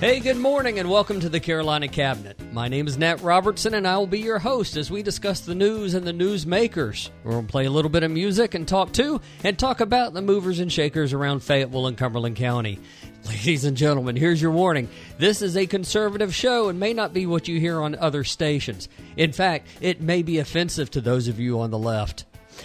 Hey, good morning, and welcome to the Carolina Cabinet. My name is Nat Robertson, and I will be your host as we discuss the news and the newsmakers. We're going to play a little bit of music and talk to, and talk about the movers and shakers around Fayetteville and Cumberland County. Ladies and gentlemen, here's your warning. This is a conservative show and may not be what you hear on other stations. In fact, it may be offensive to those of you on the left.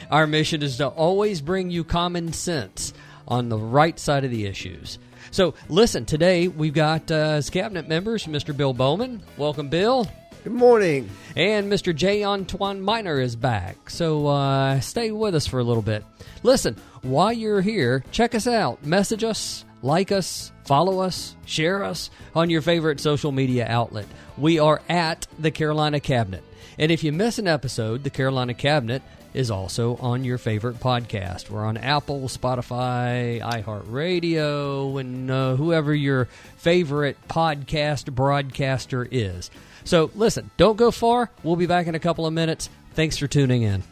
Our mission is to always bring you common sense on the right side of the issues. So, listen, today we've got uh, as cabinet members Mr. Bill Bowman. Welcome, Bill. Good morning. And Mr. J. Antoine Miner is back. So, uh, stay with us for a little bit. Listen, while you're here, check us out. Message us, like us, follow us, share us on your favorite social media outlet. We are at the Carolina Cabinet. And if you miss an episode, the Carolina Cabinet is also on your favorite podcast. We're on Apple, Spotify, iHeartRadio, and uh, whoever your favorite podcast broadcaster is. So listen, don't go far. We'll be back in a couple of minutes. Thanks for tuning in.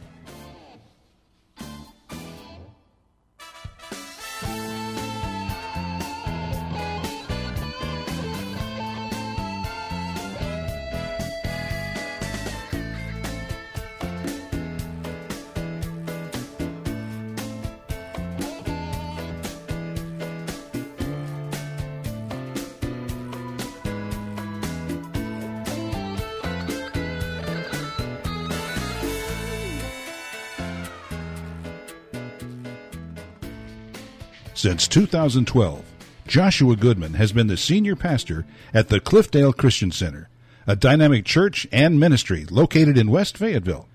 Since 2012, Joshua Goodman has been the senior pastor at the Cliffdale Christian Center, a dynamic church and ministry located in West Fayetteville.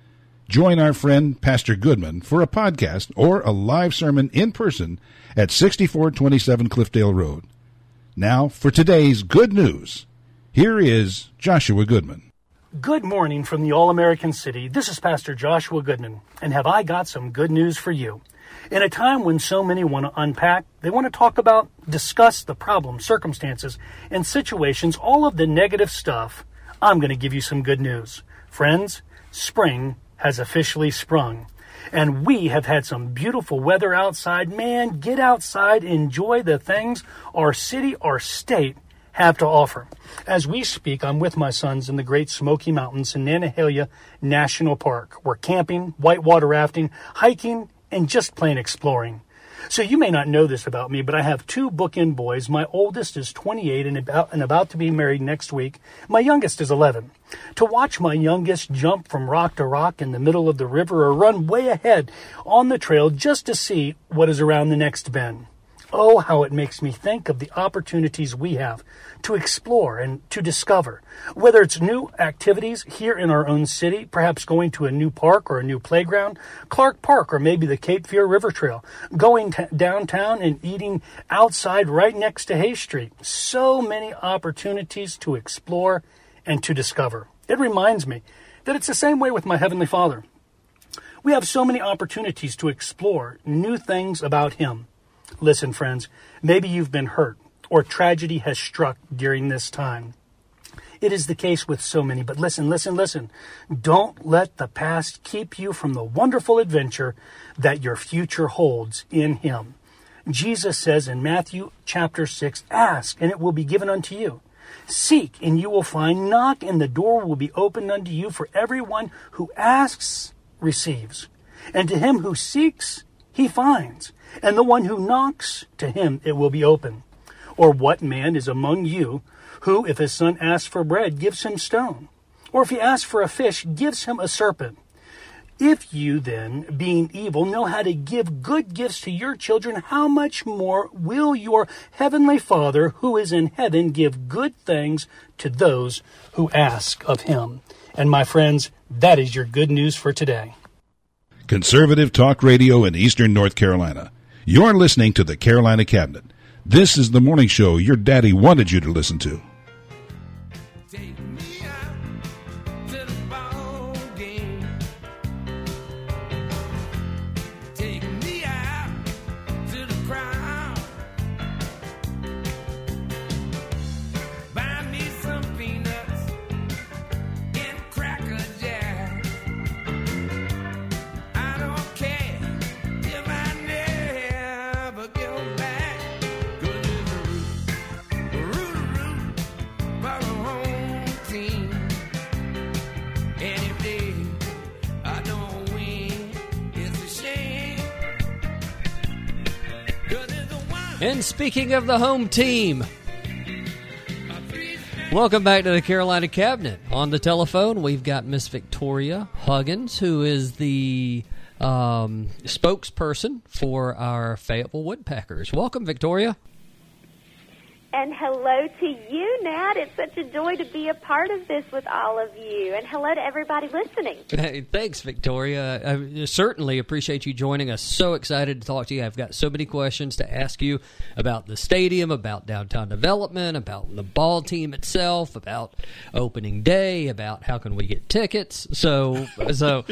Join our friend Pastor Goodman for a podcast or a live sermon in person at 6427 Cliffdale Road. Now for today's good news. Here is Joshua Goodman. Good morning from the All American City. This is Pastor Joshua Goodman, and have I got some good news for you? In a time when so many want to unpack, they want to talk about, discuss the problems, circumstances, and situations, all of the negative stuff, I'm going to give you some good news. Friends, spring has officially sprung. And we have had some beautiful weather outside. Man, get outside, enjoy the things our city, our state have to offer. As we speak, I'm with my sons in the Great Smoky Mountains in Nantahala National Park. We're camping, whitewater rafting, hiking, and just plain exploring. So you may not know this about me, but I have two bookend boys. My oldest is 28 and about, and about to be married next week. My youngest is 11. To watch my youngest jump from rock to rock in the middle of the river or run way ahead on the trail just to see what is around the next bend. Oh, how it makes me think of the opportunities we have to explore and to discover. Whether it's new activities here in our own city, perhaps going to a new park or a new playground, Clark Park or maybe the Cape Fear River Trail, going t- downtown and eating outside right next to Hay Street. So many opportunities to explore and to discover. It reminds me that it's the same way with my Heavenly Father. We have so many opportunities to explore new things about Him. Listen, friends, maybe you've been hurt or tragedy has struck during this time. It is the case with so many, but listen, listen, listen. Don't let the past keep you from the wonderful adventure that your future holds in Him. Jesus says in Matthew chapter 6, Ask, and it will be given unto you. Seek, and you will find. Knock, and the door will be opened unto you. For everyone who asks receives, and to him who seeks, he finds and the one who knocks, to him it will be open. Or what man is among you who, if his son asks for bread, gives him stone? Or if he asks for a fish, gives him a serpent? If you then, being evil, know how to give good gifts to your children, how much more will your heavenly Father who is in heaven give good things to those who ask of him? And my friends, that is your good news for today. Conservative Talk Radio in Eastern North Carolina. You're listening to the Carolina Cabinet. This is the morning show your daddy wanted you to listen to. And speaking of the home team, welcome back to the Carolina Cabinet. On the telephone, we've got Miss Victoria Huggins, who is the um, spokesperson for our Fayetteville Woodpeckers. Welcome, Victoria. And hello to you, Nat. It's such a joy to be a part of this with all of you. And hello to everybody listening. Hey, thanks, Victoria. I certainly appreciate you joining us. So excited to talk to you. I've got so many questions to ask you about the stadium, about downtown development, about the ball team itself, about opening day, about how can we get tickets. So, so,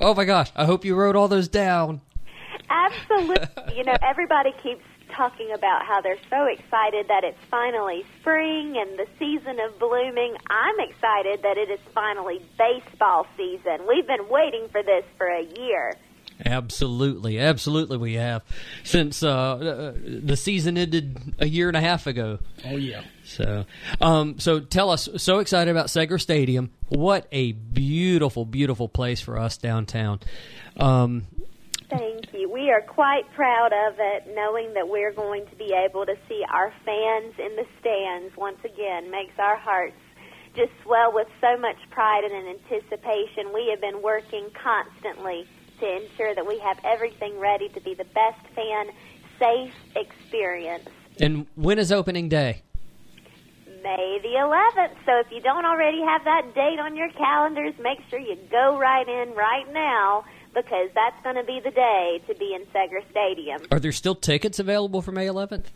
oh my gosh, I hope you wrote all those down. Absolutely. You know, everybody keeps talking about how they're so excited that it's finally spring and the season of blooming. I'm excited that it is finally baseball season. We've been waiting for this for a year. Absolutely, absolutely, we have since uh, uh, the season ended a year and a half ago. Oh yeah. So, um, so tell us. So excited about Segra Stadium. What a beautiful, beautiful place for us downtown. Um, Thank you. We are quite proud of it, knowing that we're going to be able to see our fans in the stands once again. Makes our hearts just swell with so much pride and anticipation. We have been working constantly to ensure that we have everything ready to be the best fan safe experience. And when is opening day? May the 11th. So if you don't already have that date on your calendars, make sure you go right in right now because that's going to be the day to be in Segra Stadium. Are there still tickets available for May 11th?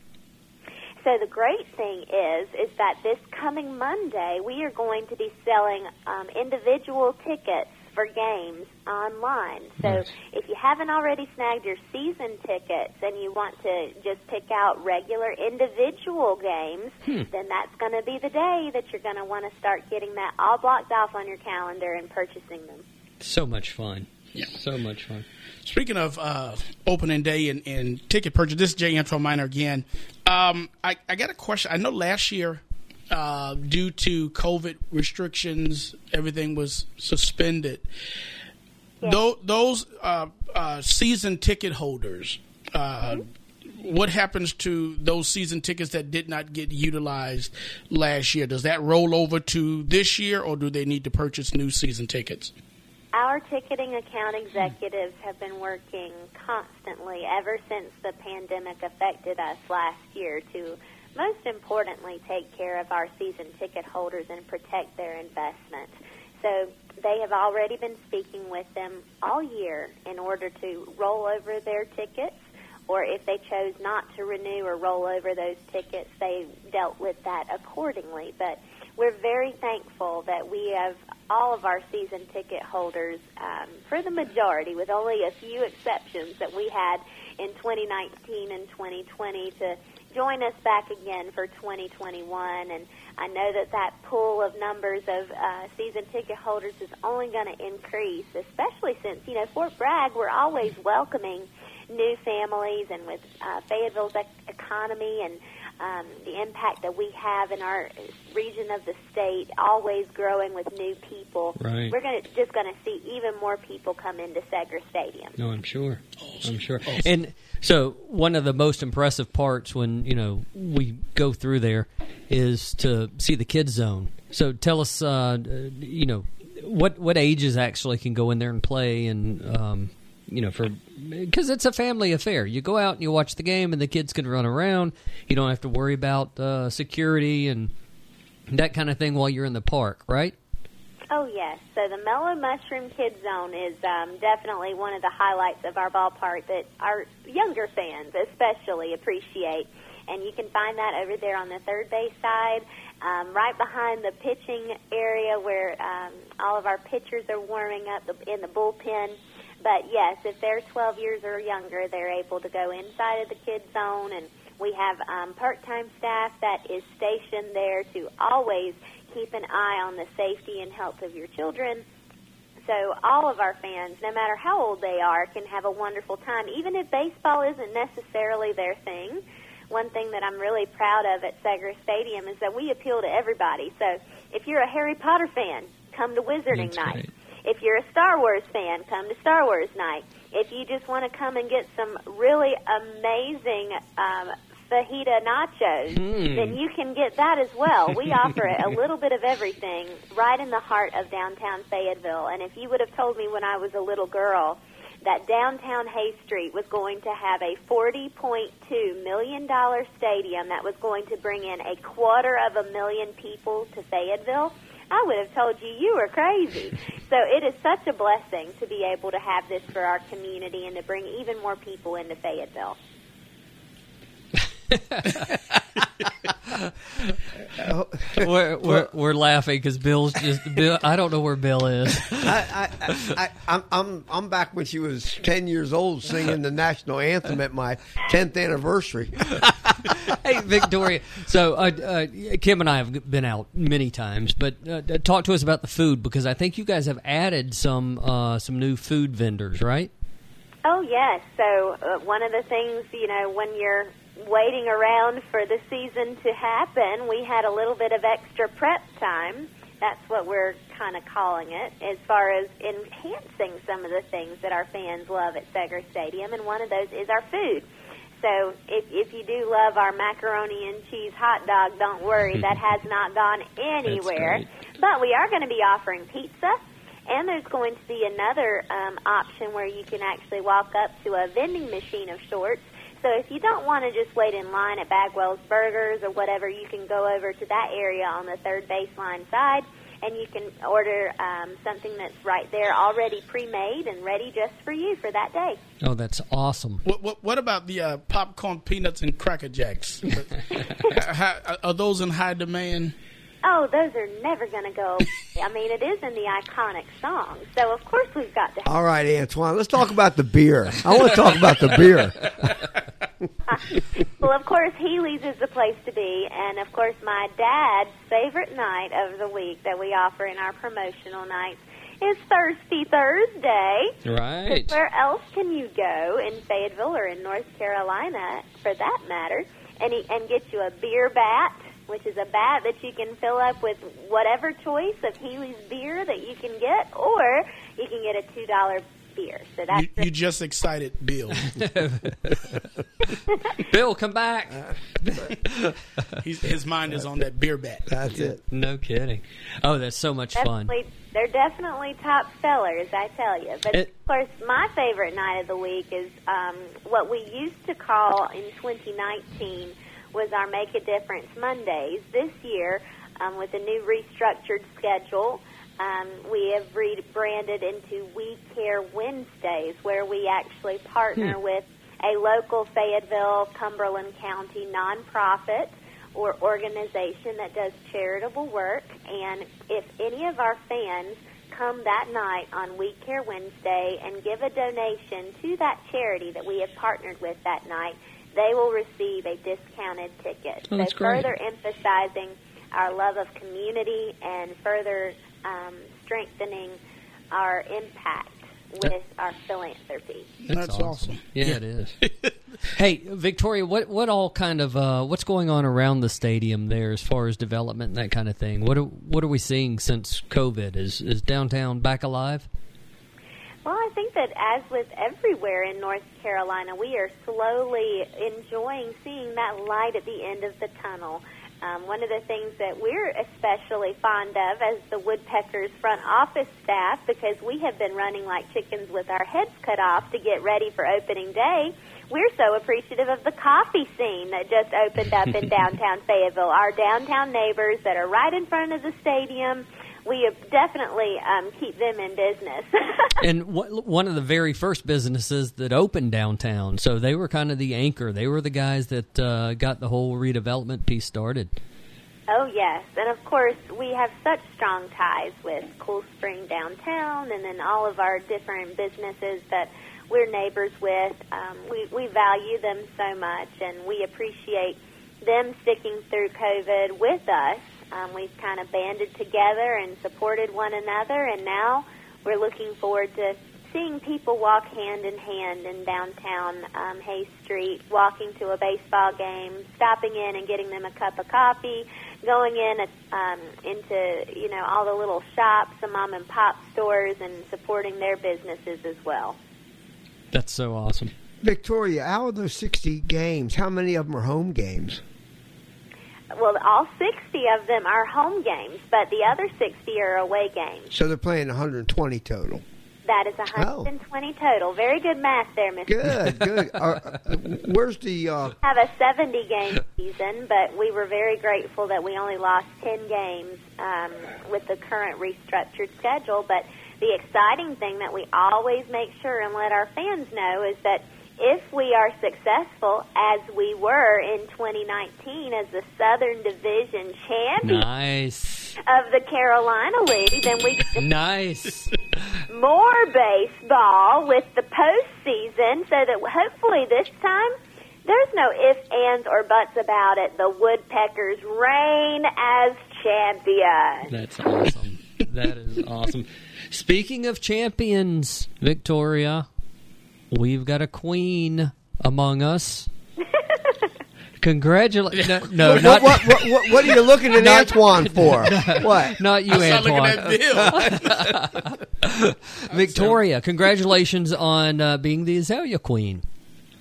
So the great thing is, is that this coming Monday we are going to be selling um, individual tickets for games online. So Nice. if you haven't already snagged your season tickets and you want to just pick out regular individual games, then that's going to be the day that you're going to want to start getting that all blocked off on your calendar and purchasing them. So much fun. Yeah. So much fun. Speaking of uh, opening day and, and ticket purchase, this is Jay Antoine Minor again. Um, I, I got a question. I know last year, uh, due to COVID restrictions, everything was suspended. Tho- those uh, uh, season ticket holders, uh, what happens to those season tickets that did not get utilized last year? Does that roll over to this year, or do they need to purchase new season tickets? Our ticketing account executives have been working constantly ever since the pandemic affected us last year to most importantly take care of our season ticket holders and protect their investment. So they have already been speaking with them all year in order to roll over their tickets or if they chose not to renew or roll over those tickets, they dealt with that accordingly. But we're very thankful that we have all of our season ticket holders, um, for the majority, with only a few exceptions that we had in 2019 and 2020, to join us back again for 2021. And I know that that pool of numbers of uh, season ticket holders is only going to increase, especially since, you know, Fort Bragg, we're always welcoming new families and with uh, Fayetteville's ec- economy and um, the impact that we have in our region of the state, always growing with new people. Right. We're gonna, just going to see even more people come into Segra Stadium. No, I'm sure. I'm sure. And so one of the most impressive parts when you know we go through there is to see the kids zone. So tell us, uh, you know, what what ages actually can go in there and play, and um, you know, for because it's a family affair. You go out and you watch the game, and the kids can run around. You don't have to worry about uh, security and that kind of thing while you're in the park, right? Oh yes. So the Mellow Mushroom Kids Zone is um, definitely one of the highlights of our ballpark that our younger fans especially appreciate. And you can find that over there on the third base side, um, right behind the pitching area where um, all of our pitchers are warming up the, in the bullpen. But yes, if they're 12 years or younger, they're able to go inside of the kids zone, and we have um, part-time staff that is stationed there to always keep an eye on the safety and health of your children. So all of our fans, no matter how old they are, can have a wonderful time, even if baseball isn't necessarily their thing. One thing that I'm really proud of at Segra Stadium is that we appeal to everybody. So if you're a Harry Potter fan, come to Wizarding That's Night. great. If you're a Star Wars fan, come to Star Wars Night. If you just want to come and get some really amazing um, fajita nachos, then you can get that as well. We offer a little bit of everything right in the heart of downtown Fayetteville. And if you would have told me when I was a little girl that downtown Hay Street was going to have a $40.2 million stadium that was going to bring in a quarter of a million people to Fayetteville, I would have told you you were crazy. so it is such a blessing to be able to have this for our community and to bring even more people into Fayetteville. we're, we're, we're laughing because Bill's just Bill. I don't know where Bill is. I, I, I, I'm, I'm, I'm back when she was 10 years old singing the national anthem at my 10th anniversary. hey, Victoria. So uh, uh, Kim and I have been out many times, but uh, talk to us about the food because I think you guys have added some uh, some new food vendors, right? Oh yes. So uh, one of the things, you know, when you're waiting around for the season to happen, we had a little bit of extra prep time. That's what we're kind of calling it, as far as enhancing some of the things that our fans love at Segra Stadium, and one of those is our food. So if, if you do love our macaroni and cheese hot dog, don't worry, that has not gone anywhere. But we are going to be offering pizza, and there's going to be another um, option where you can actually walk up to a vending machine of sorts so if you don't want to just wait in line at Bagwell's Burgers or whatever, you can go over to that area on the third baseline side and you can order um, something that's right there already pre-made and ready just for you for that day. Oh, that's awesome. What, what, what about the uh, popcorn, peanuts, and Cracker Jacks? How, are those in high demand? Oh, those are never going to go. I mean, it is in the iconic song, so of course we've got to. All right, Antoine, let's talk about the beer. I want to talk about the beer. well, of course, Healy's is the place to be, and of course, my dad's favorite night of the week that we offer in our promotional nights is Thirsty Thursday. Right. Where else can you go in Fayetteville or in North Carolina, for that matter, and and get you a beer bat? Which is a bat that you can fill up with whatever choice of Healy's beer that you can get, or you can get a two dollar beer. So that's you, you just excited, Bill. Bill, come back. He's, his mind is on that beer bat. That's it. No kidding. Oh, that's so much fun. They're definitely top sellers, I tell you. But it, of course, my favorite night of the week is um, what we used to call in 2019 was our Make a Difference Mondays. This year, um, with a new restructured schedule, um, we have rebranded into We Care Wednesdays, where we actually partner hmm. with a local Fayetteville, Cumberland County nonprofit or organization that does charitable work. And if any of our fans come that night on We Care Wednesday and give a donation to that charity that we have partnered with that night, they will receive a discounted ticket. Oh, so further emphasizing our love of community and further um, strengthening our impact with our philanthropy. That's, That's awesome. awesome. Yeah, yeah, it is. hey, Victoria, what what all kind of uh, what's going on around the stadium there as far as development and that kind of thing? What are, what are we seeing since COVID? Is is downtown back alive? Well, I think that as with everywhere in North Carolina, we are slowly enjoying seeing that light at the end of the tunnel. Um, one of the things that we're especially fond of as the Woodpeckers front office staff, because we have been running like chickens with our heads cut off to get ready for opening day, we're so appreciative of the coffee scene that just opened up in downtown Fayetteville. Our downtown neighbors that are right in front of the stadium we definitely um, keep them in business. and w- one of the very first businesses that opened downtown, so they were kind of the anchor. They were the guys that uh, got the whole redevelopment piece started. Oh yes, and of course we have such strong ties with Cool Spring downtown, and then all of our different businesses that we're neighbors with. Um, we we value them so much, and we appreciate them sticking through COVID with us um, we've kind of banded together and supported one another, and now we're looking forward to seeing people walk hand in hand in downtown um, Hay Street, walking to a baseball game, stopping in and getting them a cup of coffee, going in um, into you know all the little shops, the mom and pop stores, and supporting their businesses as well. That's so awesome. Victoria, out of those 60 games, how many of them are home games? Well, all 60 of them are home games, but the other 60 are away games. So they're playing 120 total. That is 120 total. Very good math there, Mr. Good, good. Uh, where's the? Uh, have a 70 game season, but we were very grateful that we only lost 10 games um, with the current restructured schedule. But the exciting thing that we always make sure and let our fans know is that if we are successful, as we were in 2019 as the Southern Division champion Nice. of the Carolina League, then we get Nice. more baseball with the postseason so that hopefully this time there's no ifs, ands, or buts about it. The Woodpeckers reign as champions. That's awesome. That is awesome. Speaking of champions, Victoria, we've got a queen among us. Congratulations. No, no what, not, what, what, what, what are you looking at Antoine for? What? not you, I started looking Antoine. at Bill. Victoria, congratulations on uh, being the Azalea Queen.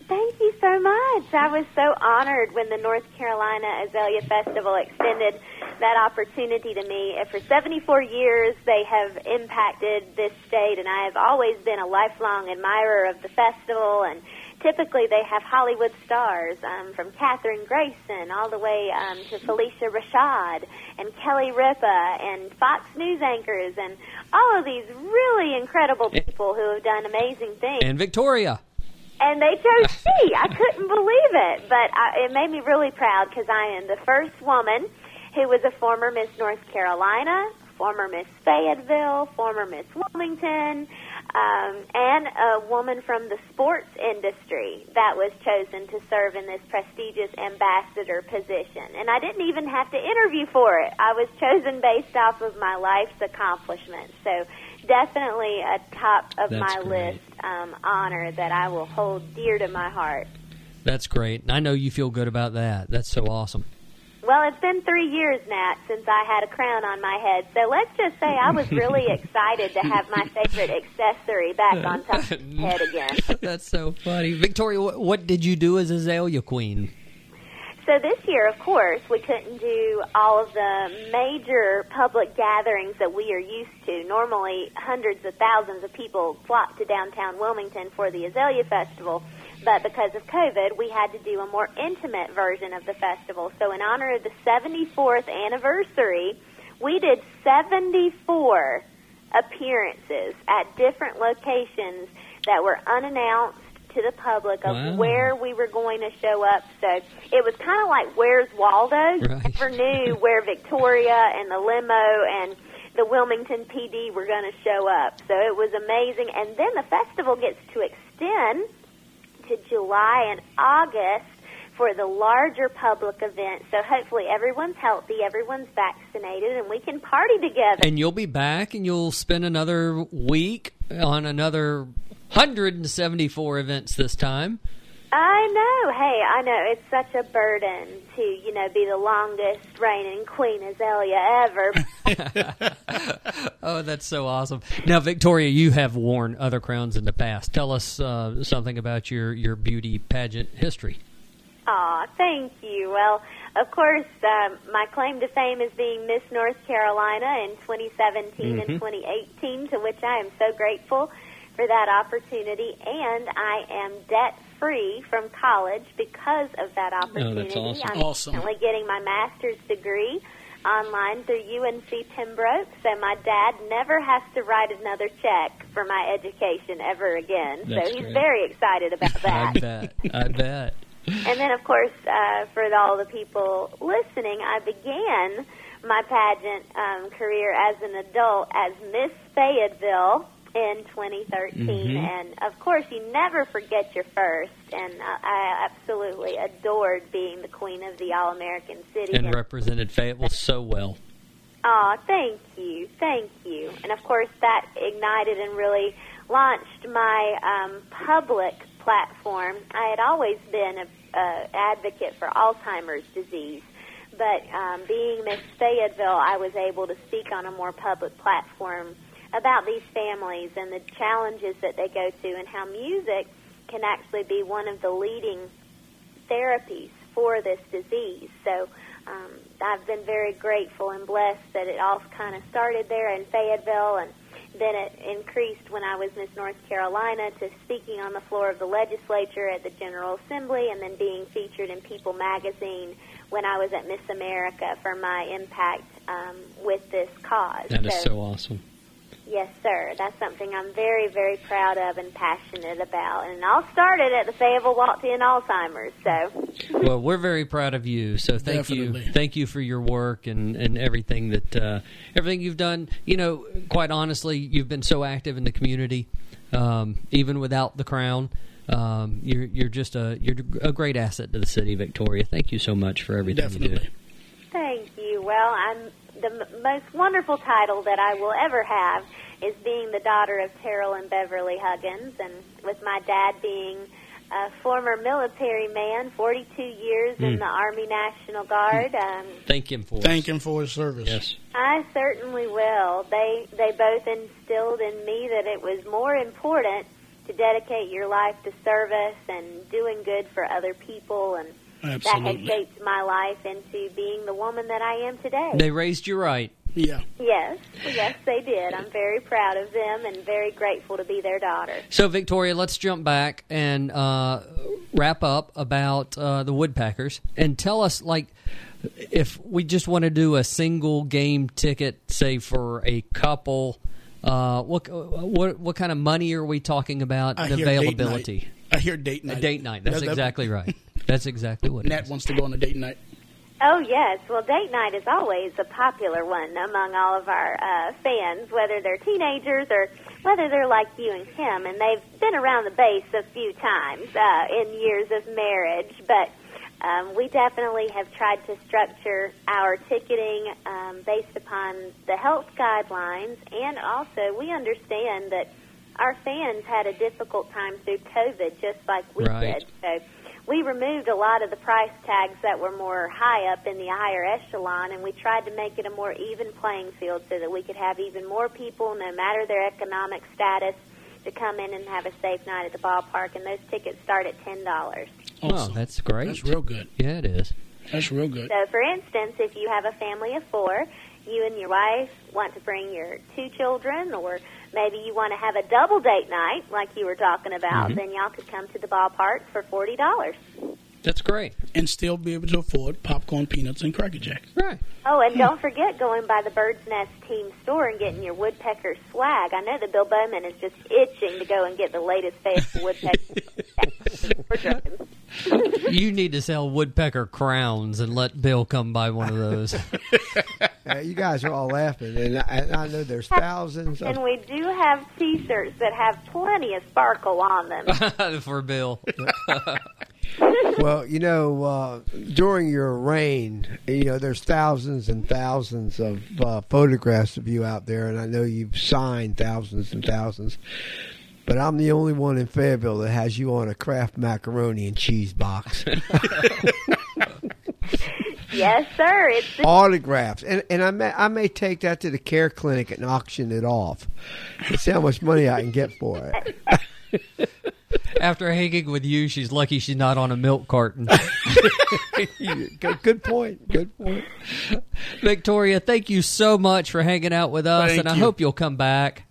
Thank you so much. I was so honored when the North Carolina Azalea Festival extended that opportunity to me. And For 74 years, they have impacted this state, and I have always been a lifelong admirer of the festival. And typically, they have Hollywood stars um, from Kathryn Grayson all the way um, to Phylicia Rashad and Kelly Ripa and Fox News anchors and all of these really incredible people who have done amazing things And Victoria. and they chose me. I couldn't believe it, but I, it made me really proud because I am the first woman who was a former Miss North Carolina, former Miss Fayetteville, former Miss Wilmington, um, and a woman from the sports industry that was chosen to serve in this prestigious ambassador position. And I didn't even have to interview for it. I was chosen based off of my life's accomplishments. So definitely a top of That's my great. list um, honor that I will hold dear to my heart. That's great. And I know you feel good about that. That's so awesome. Well, it's been three years, Nat, since I had a crown on my head. So let's just say I was really excited to have my favorite accessory back on top of my head again. That's so funny. Victoria, what, what did you do as Azalea Queen? So this year, of course, we couldn't do all of the major public gatherings that we are used to. Normally, hundreds of thousands of people flock to downtown Wilmington for the Azalea Festival. But because of COVID, we had to do a more intimate version of the festival. So in honor of the 74th anniversary, we did 74 appearances at different locations that were unannounced to the public of Wow. where we were going to show up. So it was kind of like Where's Waldo? You never knew where Victoria and the limo and the Wilmington PD were going to show up. So it was amazing. And then the festival gets to extend July and August for the larger public event. So hopefully everyone's healthy, everyone's vaccinated, and we can party together. And you'll be back and you'll spend another week on another 174 events this time. I know. Hey, I know. It's such a burden to, you know, be the longest reigning Queen Azalea ever. Oh, that's so awesome. Now, Victoria, you have worn other crowns in the past. Tell us uh, something about your, your beauty pageant history. Aw, thank you. Well, of course, um, my claim to fame is being Miss North Carolina in 2017 and 2018, to which I am so grateful for that opportunity. And I am debt free from college because of that opportunity. awesome. I'm Awesome. currently getting my master's degree online through UNC Pembroke, so my dad never has to write another check for my education ever again. That's so he's great. very excited about that. I bet. I bet. And then, of course, uh, for all the people listening, I began my pageant um, career as an adult as Miss Fayetteville in 2013. Mm-hmm. And, of course, you never forget your first. And uh, I absolutely adored being the queen of the All American City. And represented Fayetteville so well. Aw, thank you, thank you. And of course, that ignited and really launched my um, public platform. I had always been a uh, advocate for Alzheimer's disease, but um, being Miss Fayetteville, I was able to speak on a more public platform about these families and the challenges that they go through, and how music can actually be one of the leading therapies for this disease. So um, I've been very grateful and blessed that it all kind of started there in Fayetteville and then it increased when I was Miss North Carolina to speaking on the floor of the legislature at the General Assembly and then being featured in People magazine when I was at Miss America for my impact um, with this cause. That is so awesome. Yes, sir. That's something I'm very, very proud of and passionate about. And it all started at the Fayetteville Walk-In Alzheimer's. So, well, we're very proud of you. So thank Definitely. you, thank you for your work and, and everything that uh, everything you've done. You know, quite honestly, you've been so active in the community, um, even without the crown. Um, you're you're just a you're a great asset to the city of Victoria. Thank you so much for everything you do. Definitely. thank you. Well, I'm the m- most wonderful title that I will ever have is being the daughter of Terrell and Beverly Huggins, and with my dad being a former military man, 42 years in the Army National Guard. Um, Thank him for Thank us. him for his service. Yes. I certainly will. They they both instilled in me that it was more important to dedicate your life to service and doing good for other people, and that has shaped my life into being the woman that I am today. They raised you right. Yeah. yes, yes, they did. I'm very proud of them and very grateful to be their daughter. So, Victoria, let's jump back and uh, wrap up about uh, the Woodpeckers and tell us, like, if we just want to do a single game ticket, say for a couple, uh, what what what kind of money are we talking about? I and hear date availability. night. I hear date A night. date night. That's That- that- exactly right. That's exactly what Nat is. wants to go on a date night. Oh yes, well, date night is always a popular one among all of our uh, fans, whether they're teenagers or whether they're like you and Kim, and they've been around the base a few times uh, in years of marriage. But um, we definitely have tried to structure our ticketing um, based upon the health guidelines, and also we understand that our fans had a difficult time through COVID, just like we Right. did. So we removed a lot of the price tags that were more high up in the higher echelon, and we tried to make it a more even playing field so that we could have even more people, no matter their economic status, to come in and have a safe night at the ballpark. And those tickets start at ten dollars. Oh, Awesome. that's great. That's real good. Yeah, it is. That's real good. So, for instance, if you have a family of four, you and your wife want to bring your two children, or maybe you want to have a double date night, like you were talking about, mm-hmm. then y'all could come to the ballpark for forty dollars. That's great. And still be able to afford popcorn, peanuts, and Cracker Jack. Right. Oh, and hmm. don't forget going by the Bird's Nest team store and getting your woodpecker swag. I know that Bill Bowman is just itching to go and get the latest Fayetteville woodpecker. You need to sell woodpecker crowns and let Bill come buy one of those. Uh, you guys are all laughing, and I, I know there's thousands and of. we do have T-shirts that have plenty of sparkle on them. for Bill. Well, you know, uh, during your reign, you know, there's thousands and thousands of uh, photographs of you out there, and I know you've signed thousands and thousands. But I'm the only one in Fayetteville that has you on a Kraft macaroni and cheese box. yes, sir. It's the autographs, and and I may I may take that to the care clinic and auction it off. and See how much money I can get for it. After hanging with you, she's lucky she's not on a milk carton. good, good point. Good point. Victoria, thank you so much for hanging out with us, Thank and I hope you'll come back.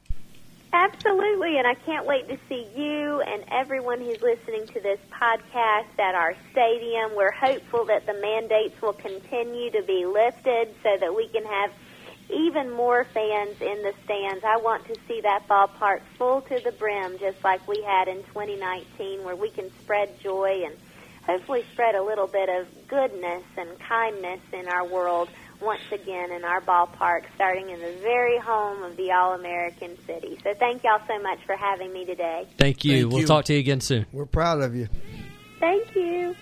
Absolutely, and I can't wait to see you and everyone who's listening to this podcast at our stadium. We're hopeful that the mandates will continue to be lifted so that we can have even more fans in the stands. I want to see that ballpark full to the brim, just like we had in 2019, where we can spread joy and hopefully spread a little bit of goodness and kindness in our world once again in our ballpark, starting in the very home of the All American City. So thank y'all so much for having me today. Thank you. Thank we'll you. talk to you again soon. We're proud of you. Thank you.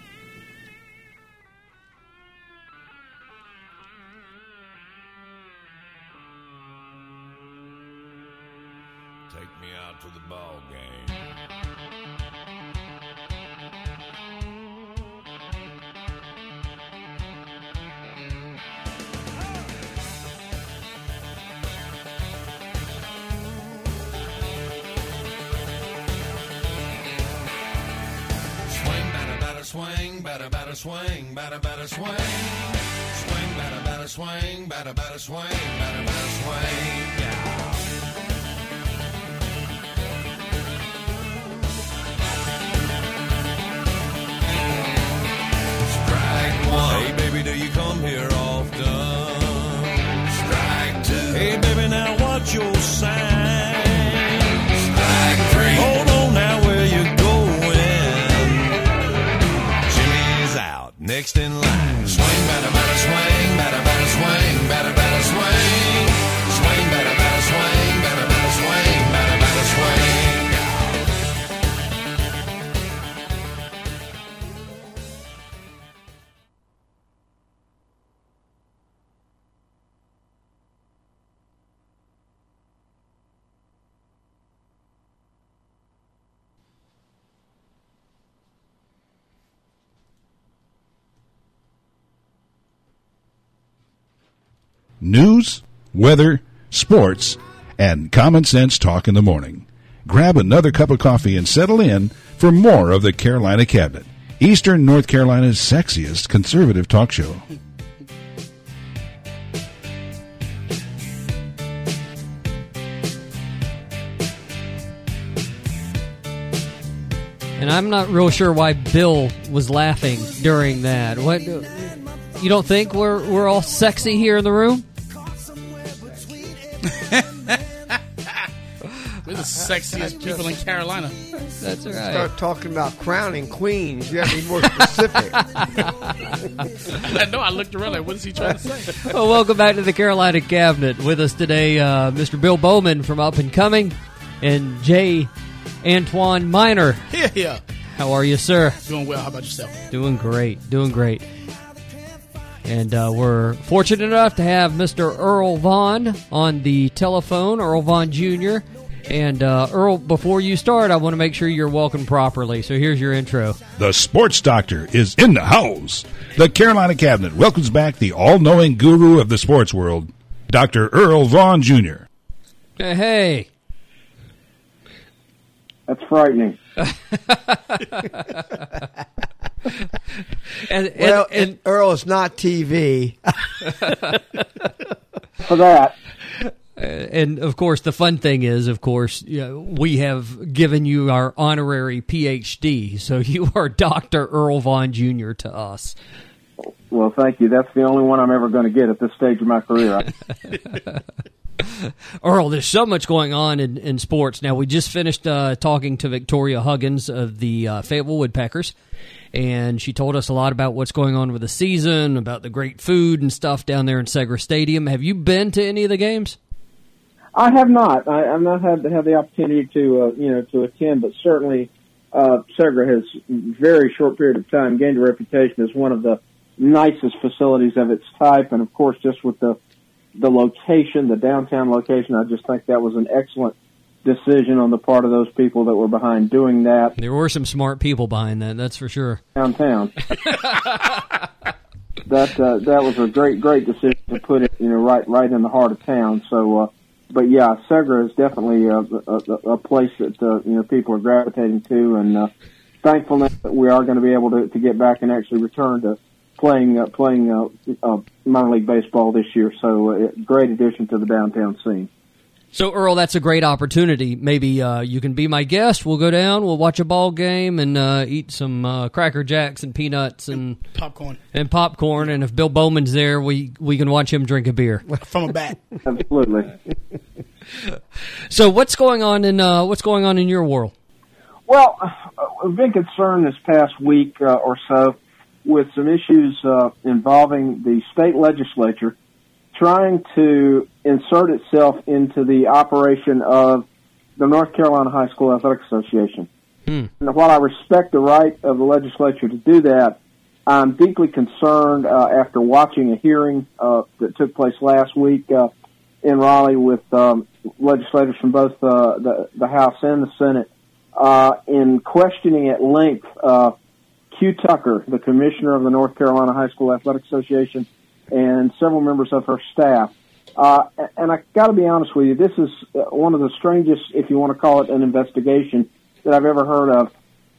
Swing, batter, batter, swing, batter, batter, swing. Swing, batter, batter, swing, batter, batter, swing, batter, batter, swing. Yeah. Strike one. Hey, baby, do you come here often? Strike two. Hey, baby, now what's your sign? News, weather, sports, and common sense talk in the morning. Grab another cup of coffee and settle in for more of the Carolina Cabinet, Eastern North Carolina's sexiest conservative talk show. And I'm not real sure why Bill was laughing during that. What? You don't think we're we're all sexy here in the room? We're the sexiest people in Carolina. That's right. Start talking about crowning queens. You have to be more specific. I know. I looked around like, what is he trying to say? Well, welcome back to the Carolina Cabinet. With us today, uh, Mr. Bill Bowman from Up and Coming, and Jay Antoine Miner. Yeah, yeah. How are you, sir? Doing well. How about yourself? Doing great. Doing great. And uh, we're fortunate enough to have Mr. Earl Vaughan on the telephone, Earl Vaughan Jr. And uh, Earl, before you start, I want to make sure you're welcomed properly. So here's your intro. The sports doctor is in the house. The Carolina Cabinet welcomes back the all knowing guru of the sports world, Dr. Earl Vaughan Jr. Hey, hey. That's frightening. And, and, well, and, Earl, it's not TV. For that, and of course, the fun thing is, of course, you know, we have given you our honorary PhD, so you are Doctor Earl Vaughan Jr. to us. well, thank you. That's the only one I'm ever going to get at this stage of my career. Earl, there's so much going on in, in sports. Now, we just finished uh, talking to Victoria Huggins of the uh, Fayetteville Woodpeckers, and she told us a lot about what's going on with the season, about the great food and stuff down there in Segra Stadium. Have you been to any of the games? I have not. I, I've not had had the opportunity to uh, you know to attend, but certainly uh, Segra has, very short period of time, gained a reputation as one of the nicest facilities of its type, and of course, just with the the location, the downtown location, I just think that was an excellent decision on the part of those people that were behind doing that There were some smart people behind that, that's for sure. downtown. that uh, that was a great great decision to put it you know right right in the heart of town. So, uh, but yeah, Segra is definitely a, a, a place that uh, you know people are gravitating to, and uh, thankfulness that we are going to be able to, to get back and actually return to playing uh, playing uh, uh, minor league baseball this year. So, uh, great addition to the downtown scene. So, Earl, that's a great opportunity. Maybe uh, you can be my guest. We'll go down, we'll watch a ball game, and uh, eat some uh, Cracker Jacks and peanuts and, Popcorn and popcorn. And if Bill Bowman's there, we, we can watch him drink a beer. from a bat. Absolutely. So, what's going on in uh, what's going on in your world? Well, uh, I've been concerned this past week uh, or so with some issues uh, involving the state legislature trying to insert itself into the operation of the North Carolina High School Athletic Association. Hmm. And while I respect the right of the legislature to do that, I'm deeply concerned uh, after watching a hearing uh, that took place last week uh, in Raleigh with um, legislators from both uh, the, the House and the Senate uh, in questioning at length uh, Que Tucker, the commissioner of the North Carolina High School Athletic Association, and several members of her staff. Uh, and I got to be honest with you, this is uh, one of the strangest, if you want to call it an investigation, that I've ever heard of.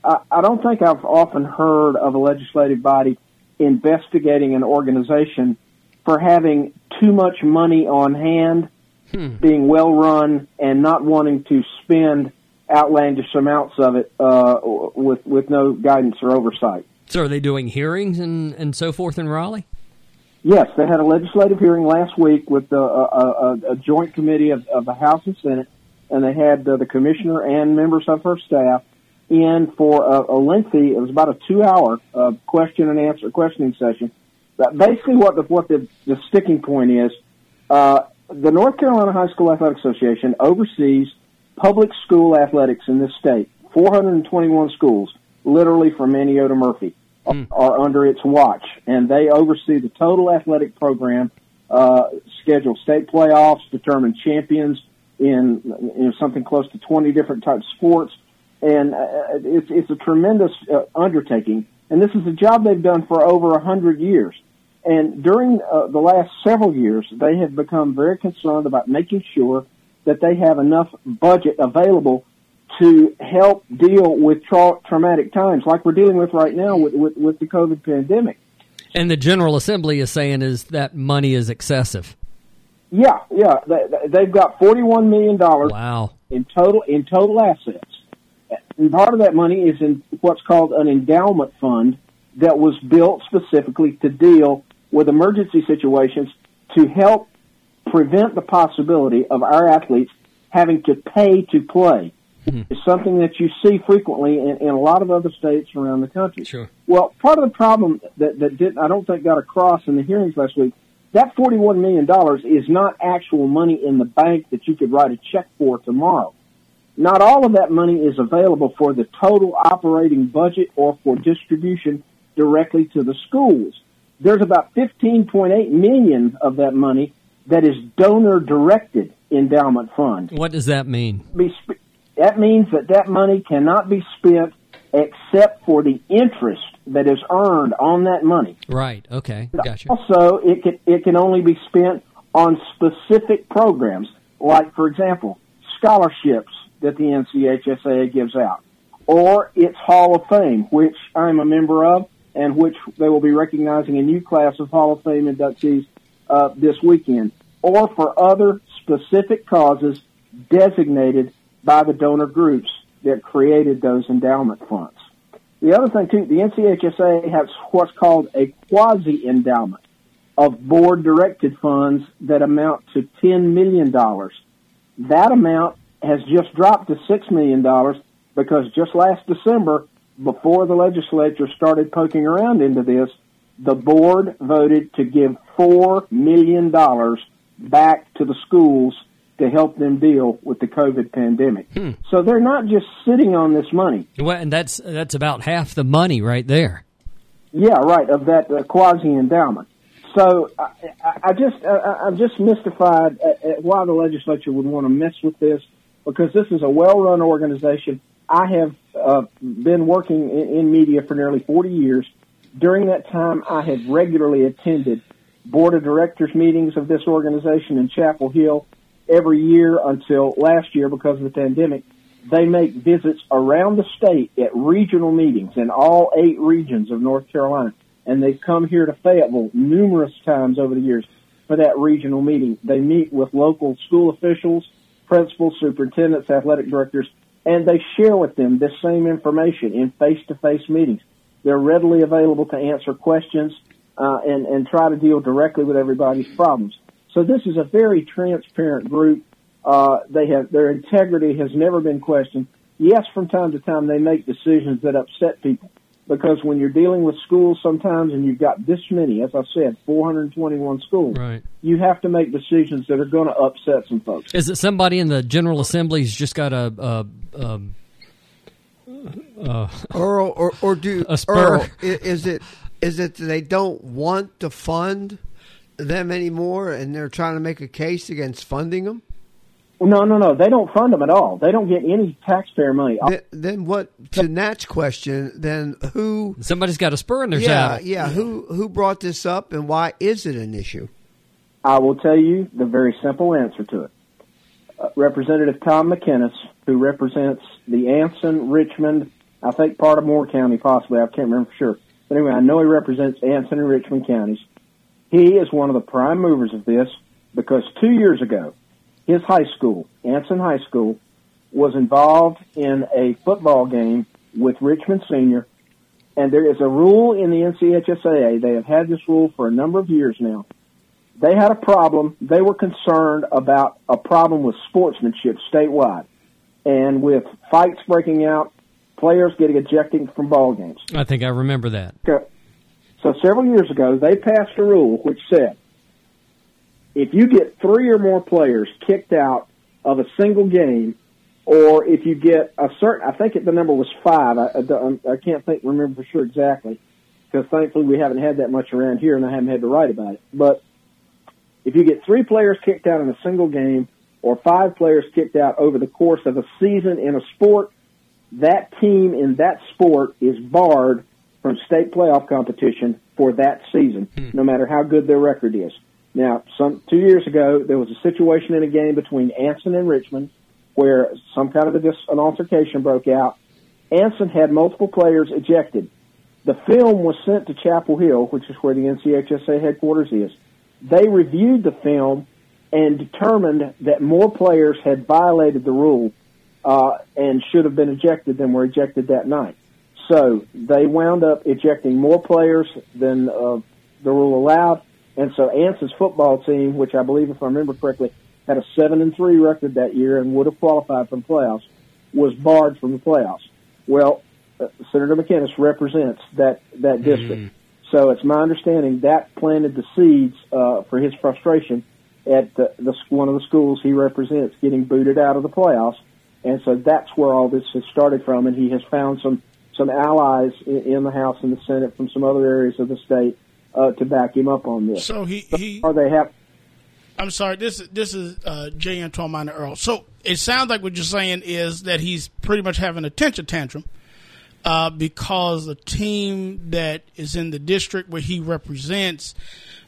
I, I don't think I've often heard of a legislative body investigating an organization for having too much money on hand, being well run, and not wanting to spend outlandish amounts of it uh, with with no guidance or oversight. So are they doing hearings and, and so forth in Raleigh? Yes, they had a legislative hearing last week with a, a, a joint committee of, of the House and Senate, and they had uh, the commissioner and members of her staff in for a, a lengthy. It was about a two-hour uh, question and answer questioning session. But basically, what the what the, the sticking point is, uh, the North Carolina High School Athletic Association oversees public school athletics in this state. 421 schools, literally from Manteo to Murphy, are under its watch, and they oversee the total athletic program, uh, schedule state playoffs, determine champions in something close to 20 different types of sports, and uh, it's it's a tremendous uh, undertaking. And this is a job they've done for over a hundred years. And during uh, the last several years, they have become very concerned about making sure that they have enough budget available to help deal with tra- traumatic times like we're dealing with right now with, with, with the COVID pandemic. And the General Assembly is saying is that money is excessive. Yeah, yeah, they, they've got forty-one million dollars Wow. in total in total assets. And part of that money is in what's called an endowment fund that was built specifically to deal with emergency situations to help prevent the possibility of our athletes having to pay to play. Hmm. It's something that you see frequently in, in a lot of other states around the country. Sure. Well, part of the problem that, that didn't, I don't think got across in the hearings last week, that $41 million is not actual money in the bank that you could write a check for tomorrow. Not all of that money is available for the total operating budget or for distribution directly to the schools. There's about 15.8 million of that money that is donor directed endowment fund. What does that mean? That means that that money cannot be spent except for the interest that is earned on that money. Right. Okay. Gotcha. Also, it can it can only be spent on specific programs, like for example, scholarships that the NCHSAA gives out, or its Hall of Fame, which I'm a member of, and which they will be recognizing a new class of Hall of Fame inductees uh, this weekend, or for other specific causes designated by the donor groups that created those endowment funds. The other thing too, the NCHSAA has what's called a quasi endowment of board directed funds that amount to $10 million. That amount has just dropped to $6 million because just last December, before the legislature started poking around into this, the board voted to give $4 million back to the schools to help them deal with the COVID pandemic. So they're not just sitting on this money. Well, and that's that's about half the money right there. Yeah, right. Of that uh, quasi endowment. So I, I, just I, I'm just mystified at, at why the legislature would want to mess with this because this is a well-run organization. I have uh, been working in, in media for nearly 40 years. During that time, I have regularly attended board of directors meetings of this organization in Chapel Hill every year until last year because of the pandemic. They make visits around the state at regional meetings in all eight regions of North Carolina. And they've come here to Fayetteville numerous times over the years for that regional meeting. They meet with local school officials, principals, superintendents, athletic directors, and they share with them this same information in face-to-face meetings. They're readily available to answer questions uh, and, and try to deal directly with everybody's problems. So this is a very transparent group. Uh, they have their integrity has never been questioned. Yes, from time to time they make decisions that upset people because when you're dealing with schools sometimes and you've got this many, as I said, 421 schools, Right. you have to make decisions that are going to upset some folks. Is it somebody in the General Assembly's just got a, a, um Earl, or or do A spur. Earl, is it is it they don't want to fund them anymore, and they're trying to make a case against funding them? No, no, no. They don't fund them at all. They don't get any taxpayer money. Then, then what? To Nat's question, then who? somebody's got a spur in their Yeah, saddle? yeah. Who who brought this up, and why is it an issue? I will tell you the very simple answer to it. Uh, Representative Tom McInnis, who represents the Anson, Richmond, I think part of Moore County, possibly. I can't remember for sure. But anyway, I know he represents Anson and Richmond counties. He is one of the prime movers of this because two years ago, his high school, Anson High School, was involved in a football game with Richmond Senior. And there is a rule in the NCHSAA. They have had this rule for a number of years now. They had a problem. They were concerned about a problem with sportsmanship statewide and with fights breaking out, players getting ejected from ball games. I think I remember that. Okay. So several years ago, they passed a rule which said if you get three or more players kicked out of a single game, or if you get a certain, I think the number was five. I, I, I can't think, remember for sure exactly, because thankfully we haven't had that much around here, and I haven't had to write about it. But if you get three players kicked out in a single game, or five players kicked out over the course of a season in a sport, that team in that sport is barred from state playoff competition for that season, no matter how good their record is. Now, some two years ago, there was a situation in a game between Anson and Richmond where some kind of a, dis- an altercation broke out. Anson had multiple players ejected. The film was sent to Chapel Hill, which is where the NCHSAA headquarters is. They reviewed the film and determined that more players had violated the rule uh, and should have been ejected than were ejected that night. So they wound up ejecting more players than uh, the rule allowed, and so Anson's football team, which I believe, if I remember correctly, had a seven and three record that year and would have qualified for the playoffs, was barred from the playoffs. Well, uh, Senator McInnis represents that that district, so it's my understanding that planted the seeds uh, for his frustration at the, the one of the schools he represents getting booted out of the playoffs, and so that's where all this has started from. And he has found some some allies in, in the House and the Senate from some other areas of the state uh, to back him up on this. So he, he Or they have I'm sorry. This this is uh, J. Antoine Minor Earl. So it sounds like what you're saying is that he's pretty much having a temper tantrum uh, because the team that is in the district where he represents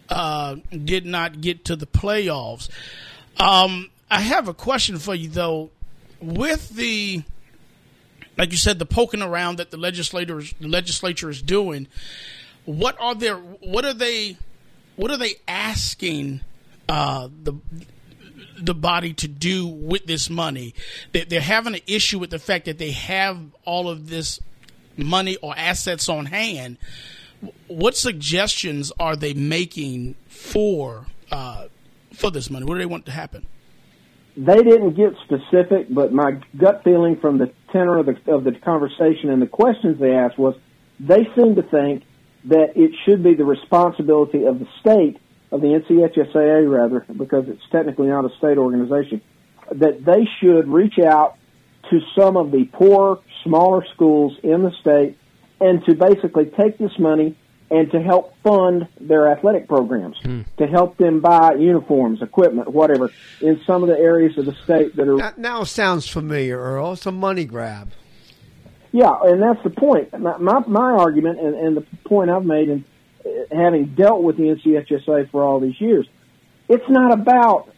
uh, did not get to the playoffs. Um, I have a question for you though. With the like you said, the poking around that the legislators the legislature is doing, what are their what are they what are they asking uh, the the body to do with this money? They, they're having an issue with the fact that they have all of this money or assets on hand. What suggestions are they making for uh, for this money? What do they want to happen? they didn't get specific, but my gut feeling from the tenor of the of the conversation and the questions they asked was they seem to think that it should be the responsibility of the state of the NCHSAA rather because it's technically not a state organization that they should reach out to some of the poor smaller schools in the state and to basically take this money and to help fund their athletic programs, to help them buy uniforms, equipment, whatever, in some of the areas of the state that are That now sounds familiar, Earl. It's a money grab. Yeah, and that's the point. My my, my argument and, and the point I've made in uh, having dealt with the NCHSAA for all these years, it's not about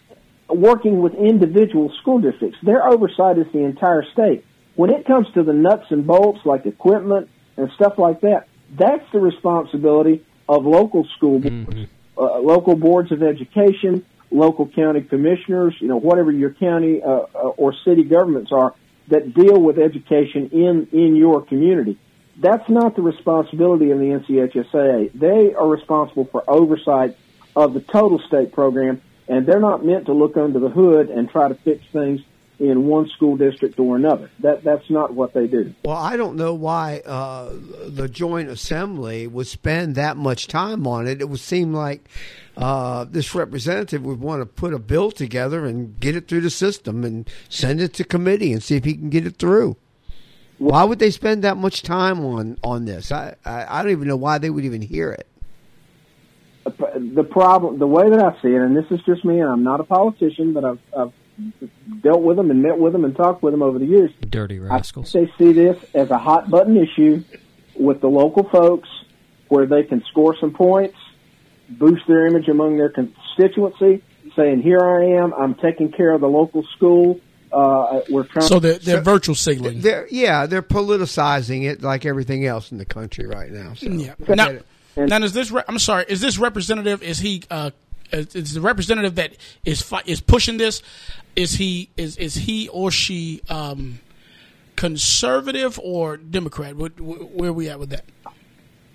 working with individual school districts. Their oversight is the entire state. When it comes to the nuts and bolts like equipment and stuff like that, that's the responsibility of local school boards, uh, local boards of education, local county commissioners, you know, whatever your county uh, uh, or city governments are that deal with education in in your community. That's not the responsibility of the NCHSAA. They are responsible for oversight of the total state program, and they're not meant to look under the hood and try to fix things in one school district or another. That that's not what they do. Well, I don't know why uh, the Joint Assembly would spend that much time on it. It would seem like uh, this representative would want to put a bill together and get it through the system and send it to committee and see if he can get it through. Why would they spend that much time on on this? I I, I don't even know why they would even hear it. The problem, the way that I see it, and this is just me, and I'm not a politician, but I've, I've dealt with them and met with them and talked with them over the years. Dirty I rascals. they see this as a hot button issue with the local folks where they can score some points, boost their image among their constituency, saying, here I am, I'm taking care of the local school, Uh, we're trying. So they're, they're virtual signaling. They're yeah, they're politicizing it like everything else in the country right now. So. Yeah. Now, now is this? Re- I'm sorry. Is this representative? Is he? Uh, is, is the representative that is fi- is pushing this? Is he? Is is he or she um, conservative or Democrat? Where, where are we at with that?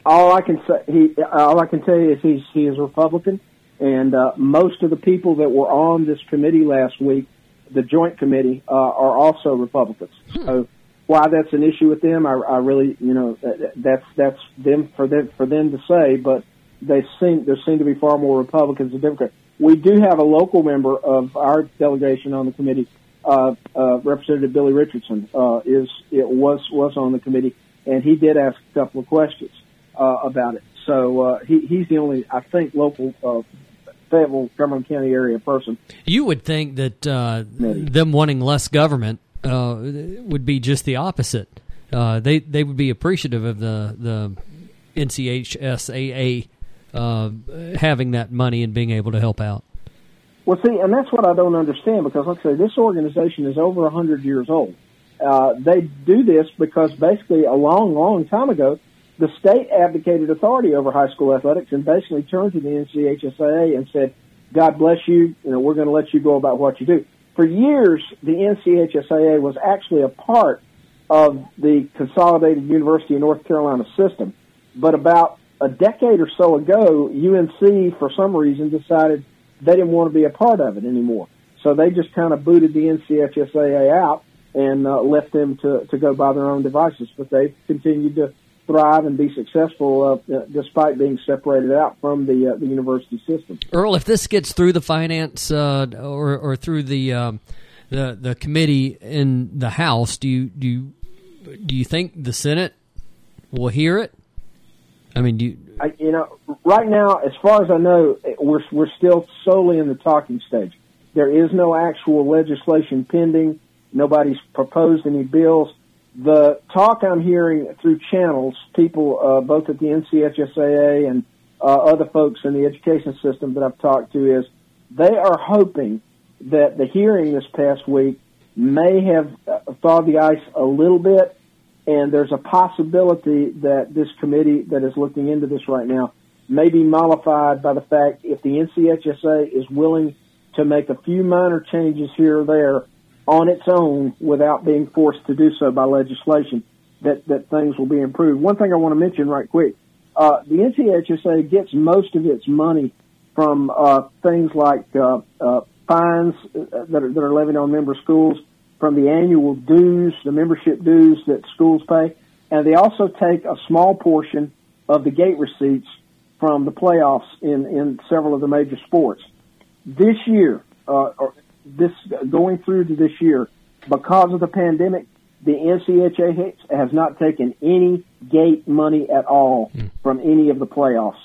all I can say, he, all I can tell you is he's he is Republican, and uh, most of the people that were on this committee last week, the Joint Committee, uh, are also Republicans. So why that's an issue with them, I, I really, you know, that- that's that's them for them for them to say. But they seem there seem to be far more Republicans than Democrats. We do have a local member of our delegation on the committee, uh, uh, Representative Billy Richardson, uh, is it was was on the committee, and he did ask a couple of questions uh, about it. So uh, he, he's the only, I think, local uh, Fayetteville, Cumberland County area person. You would think that uh, them wanting less government uh, would be just the opposite. Uh, they they would be appreciative of the the NCHSAA uh, having that money and being able to help out. Well, see, and that's what I don't understand because, like I say, this organization is over a hundred years old. Uh, they do this because basically, a long, long time ago, the state abdicated authority over high school athletics and basically turned to the NCHSAA and said, "God bless you. You know, we're going to let you go about what you do." For years, the NCHSAA was actually a part of the Consolidated University of North Carolina system, but about a decade or so ago, UNC, for some reason, decided they didn't want to be a part of it anymore. So they just kind of booted the NCHSAA out and uh, left them to, to go by their own devices. But they've continued to thrive and be successful uh, despite being separated out from the uh, the university system. Earl, if this gets through the finance uh, or or through the um, the the committee in the House, do you do you, do you think the Senate will hear it? I mean, you, I, you know, right now, as far as I know, we're we're still solely in the talking stage. There is no actual legislation pending. Nobody's proposed any bills. The talk I'm hearing through channels, people uh, both at the NCHSAA and uh, other folks in the education system that I've talked to, is they are hoping that the hearing this past week may have uh, thawed the ice a little bit and there's a possibility that this committee that is looking into this right now may be mollified by the fact if the NCHSAA is willing to make a few minor changes here or there on its own without being forced to do so by legislation, that, that things will be improved. One thing I want to mention right quick, uh, the NCHSAA gets most of its money from uh, things like uh, uh, fines that are, that are levied on member schools, from the annual dues, the membership dues that schools pay, and they also take a small portion of the gate receipts from the playoffs in, in several of the major sports. This year, uh, or this going through to this year, because of the pandemic, the NCHA has not taken any gate money at all from any of the playoffs,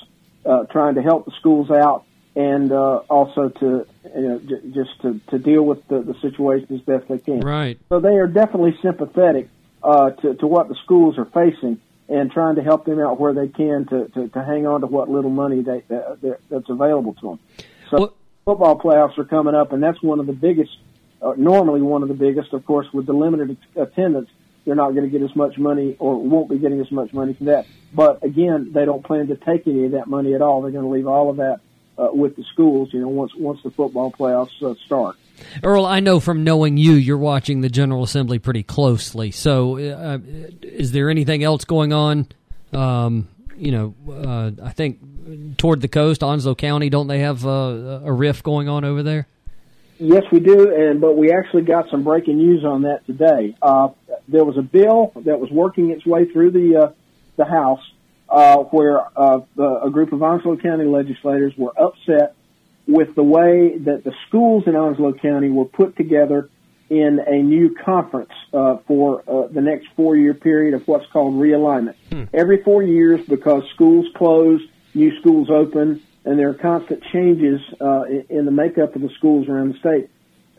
uh, trying to help the schools out and uh, also to you know, j- just to, to deal with the, the situation as best they can. right? So they are definitely sympathetic uh, to, to what the schools are facing and trying to help them out where they can to, to, to hang on to what little money they, that, that, that's available to them. So Well- football playoffs are coming up, and that's one of the biggest, uh, normally one of the biggest, of course, with the limited attendance. They're not going to get as much money or won't be getting as much money from that. But again, they don't plan to take any of that money at all. They're going to leave all of that uh, with the schools, you know, once once the football playoffs uh, start. Earl, I know from knowing you, you're watching the General Assembly pretty closely. So, uh, is there anything else going on? Um, you know, uh, I think toward the coast, Onslow County, don't they have uh, a rift going on over there? Yes, we do, and but we actually got some breaking news on that today. Uh, there was a bill that was working its way through the uh, the House, uh, where uh, a group of Onslow County legislators were upset with the way that the schools in Onslow County were put together in a new conference uh, for uh, the next four year period of what's called realignment. Every four years, because schools close, new schools open, and there are constant changes uh, in, in the makeup of the schools around the state.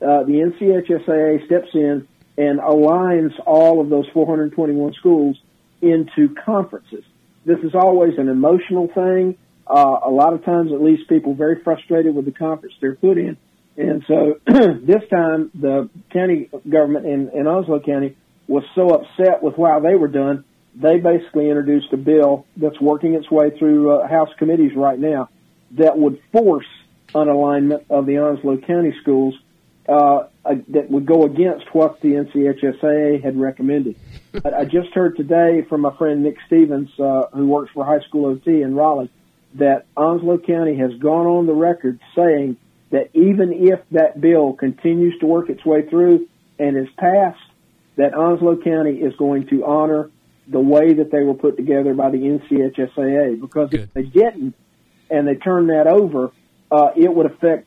Uh, the NCHSAA steps in and aligns all of those 421 schools into conferences. This is always an emotional thing. Uh, a lot of times it leaves people very frustrated with the conference they're put in. And so this time the county government in, in Onslow County was so upset with how they were done, they basically introduced a bill that's working its way through uh, House committees right now that would force an alignment of the Onslow County schools uh, uh, that would go against what the NCHSAA had recommended. But I just heard today from my friend Nick Stevens, uh, who works for High School OT in Raleigh, that Onslow County has gone on the record saying that even if that bill continues to work its way through and is passed, that Onslow County is going to honor the way that they were put together by the NCHSAA. Because Good. if they didn't and they turned that over, uh, it would affect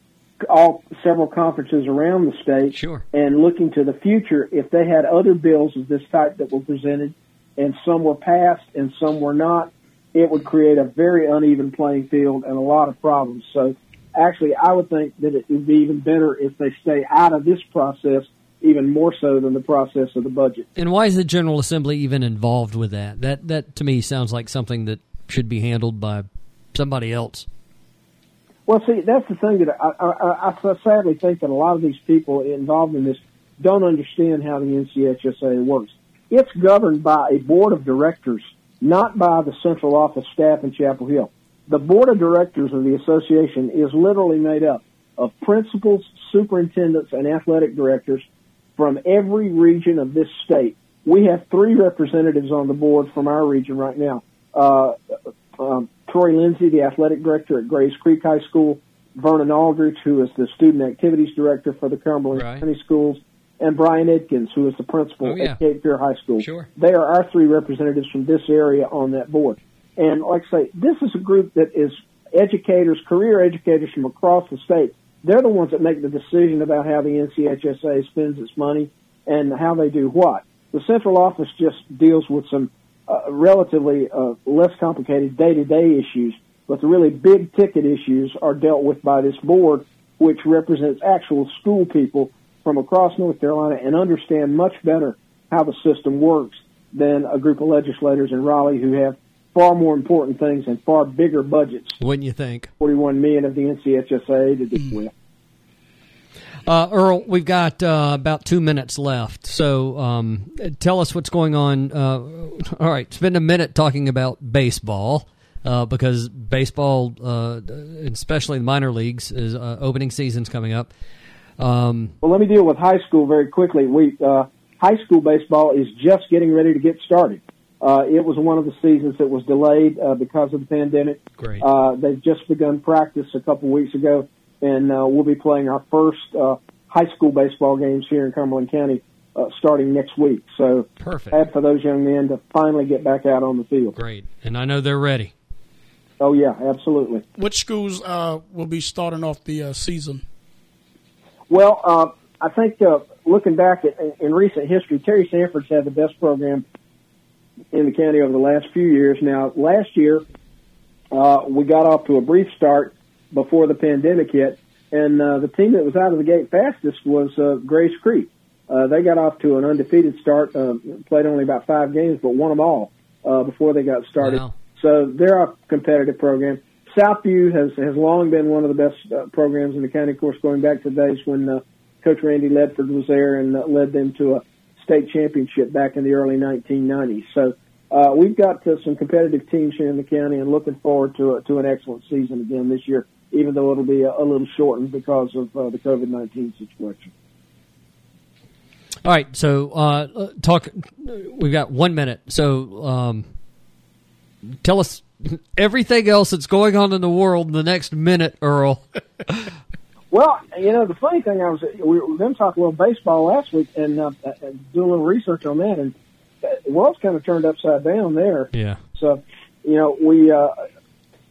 all several conferences around the state. Sure. And looking to the future, if they had other bills of this type that were presented, and some were passed and some were not, it would create a very uneven playing field and a lot of problems. So, actually, I would think that it would be even better if they stay out of this process, even more so than the process of the budget. And why is the General Assembly even involved with that? That that to me sounds like something that should be handled by somebody else. Well, see, that's the thing that I, I, I sadly think that a lot of these people involved in this don't understand how the NCHSAA works. It's governed by a board of directors, not by the central office staff in Chapel Hill. The board of directors of the association is literally made up of principals, superintendents, and athletic directors from every region of this state. We have three representatives on the board from our region right now. Uh, um, Troy Lindsay, the athletic director at Grays Creek High School, Vernon Aldrich, who is the student activities director for the Cumberland Right. County Schools, and Brian Edkins, who is the principal Oh, yeah. at Cape Fear High School. Sure. They are our three representatives from this area on that board. And like I say, this is a group that is educators, career educators from across the state. They're the ones that make the decision about how the NCHSAA spends its money and how they do what. The central office just deals with some uh, relatively uh, less complicated day-to-day issues, but the really big ticket issues are dealt with by this board, which represents actual school people from across North Carolina and understand much better how the system works than a group of legislators in Raleigh who have far more important things and far bigger budgets. Wouldn't you think? 41 million of the NCHSAA to deal with. Uh, Earl, we've got uh, about two minutes left. So um, tell us what's going on. Uh, all right, spend a minute talking about baseball uh, because baseball, uh, especially the minor leagues, is uh, opening season's coming up. Um, Well, let me deal with high school very quickly. We uh, high school baseball is just getting ready to get started. Uh, it was one of the seasons that was delayed uh, because of the pandemic. Great. Uh, they've just begun practice a couple weeks ago, and uh, we'll be playing our first uh, high school baseball games here in Cumberland County uh, starting next week. So, Perfect. glad for those young men to finally get back out on the field. great, and I know they're ready. Oh yeah, absolutely. Which schools uh, will be starting off the uh, season? Well, uh, I think uh, looking back at, in recent history, Terry Sanford's had the best program in the county over the last few years. Now, last year uh, we got off to a brief start before the pandemic hit, and uh, the team that was out of the gate fastest was uh, Grays Creek. Uh, they got off to an undefeated start, uh, played only about five games, but won them all uh, before they got started. Wow. So they're a competitive program. Southview has has long been one of the best uh, programs in the county. Of course, going back to the days when uh, Coach Randy Ledford was there and uh, led them to a state championship back in the early 1990s. So uh, we've got uh, some competitive teams here in the county, and looking forward to a, to an excellent season again this year. Even though it'll be a, a little shortened because of uh, the COVID 19 situation. All right, so uh, talk. We've got one minute, so um, tell us everything else that's going on in the world in the next minute, Earl. Well, you know, the funny thing, I was we were going to talk a little baseball last week and uh, uh, do a little research on that, and uh, the world's kind of turned upside down there. Yeah. So, you know, we uh,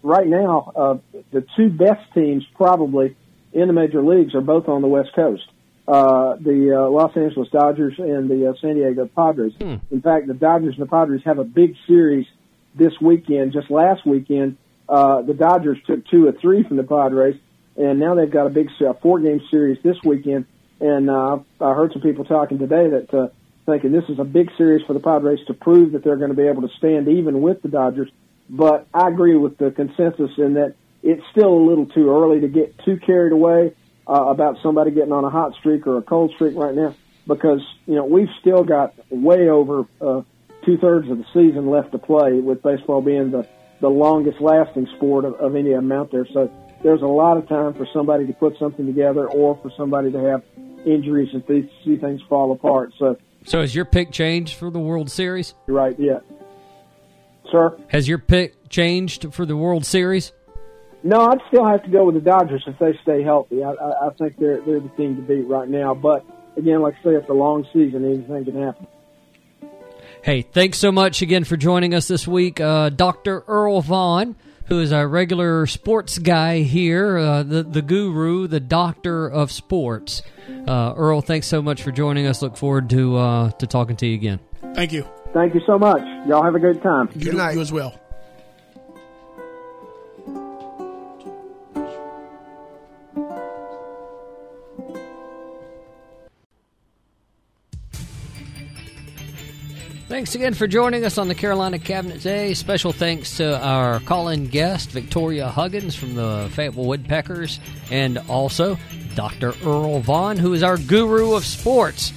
right now uh, the two best teams probably in the major leagues are both on the West Coast. Uh, the uh, Los Angeles Dodgers and the uh, San Diego Padres. In fact, the Dodgers and the Padres have a big series this weekend. Just last weekend, uh, the Dodgers took two or three from the Padres, and now they've got a big uh, four-game series this weekend. And uh, I heard some people talking today that uh, thinking this is a big series for the Padres to prove that they're going to be able to stand even with the Dodgers. But I agree with the consensus in that it's still a little too early to get too carried away. uh, about somebody getting on a hot streak or a cold streak right now because you know we've still got way over uh, two thirds of the season left to play, with baseball being the the longest lasting sport of, of any amount there. So there's a lot of time for somebody to put something together or for somebody to have injuries and th- see things fall apart. So, so has your pick changed for the World Series? Right. Yeah. Sir, has your pick changed for the World Series? No, I'd still have to go with the Dodgers if they stay healthy. I, I, I think they're they're the team to beat right now. But again, like I say, it's a long season; anything can happen. Hey, thanks so much again for joining us this week, uh, Dr. Earl Vaughan, who is our regular sports guy here, uh, the the guru, the doctor of sports. Uh, Earl, thanks so much for joining us. Look forward to uh, to talking to you again. Thank you. Thank you so much. Y'all have a good time. You, good night. you as well. Thanks again for joining us on the Carolina Cabinet today. Special thanks to our call in guest, Victoria Huggins from the Fayetteville Woodpeckers, and also Dr. Earl Vaughan, who is our guru of sports.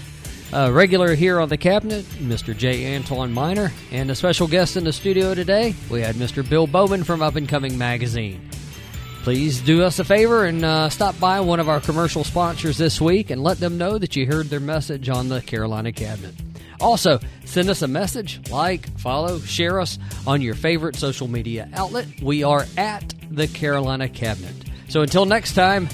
Uh, regular here on the cabinet, Mr. J. Antoine Miner, and a special guest in the studio today, we had Mr. Bill Bowman from Up and Coming Magazine. Please do us a favor and uh, stop by one of our commercial sponsors this week and let them know that you heard their message on the Carolina Cabinet. Also, send us a message, like, follow, share us on your favorite social media outlet. We are at the Carolina Cabinet. So until next time,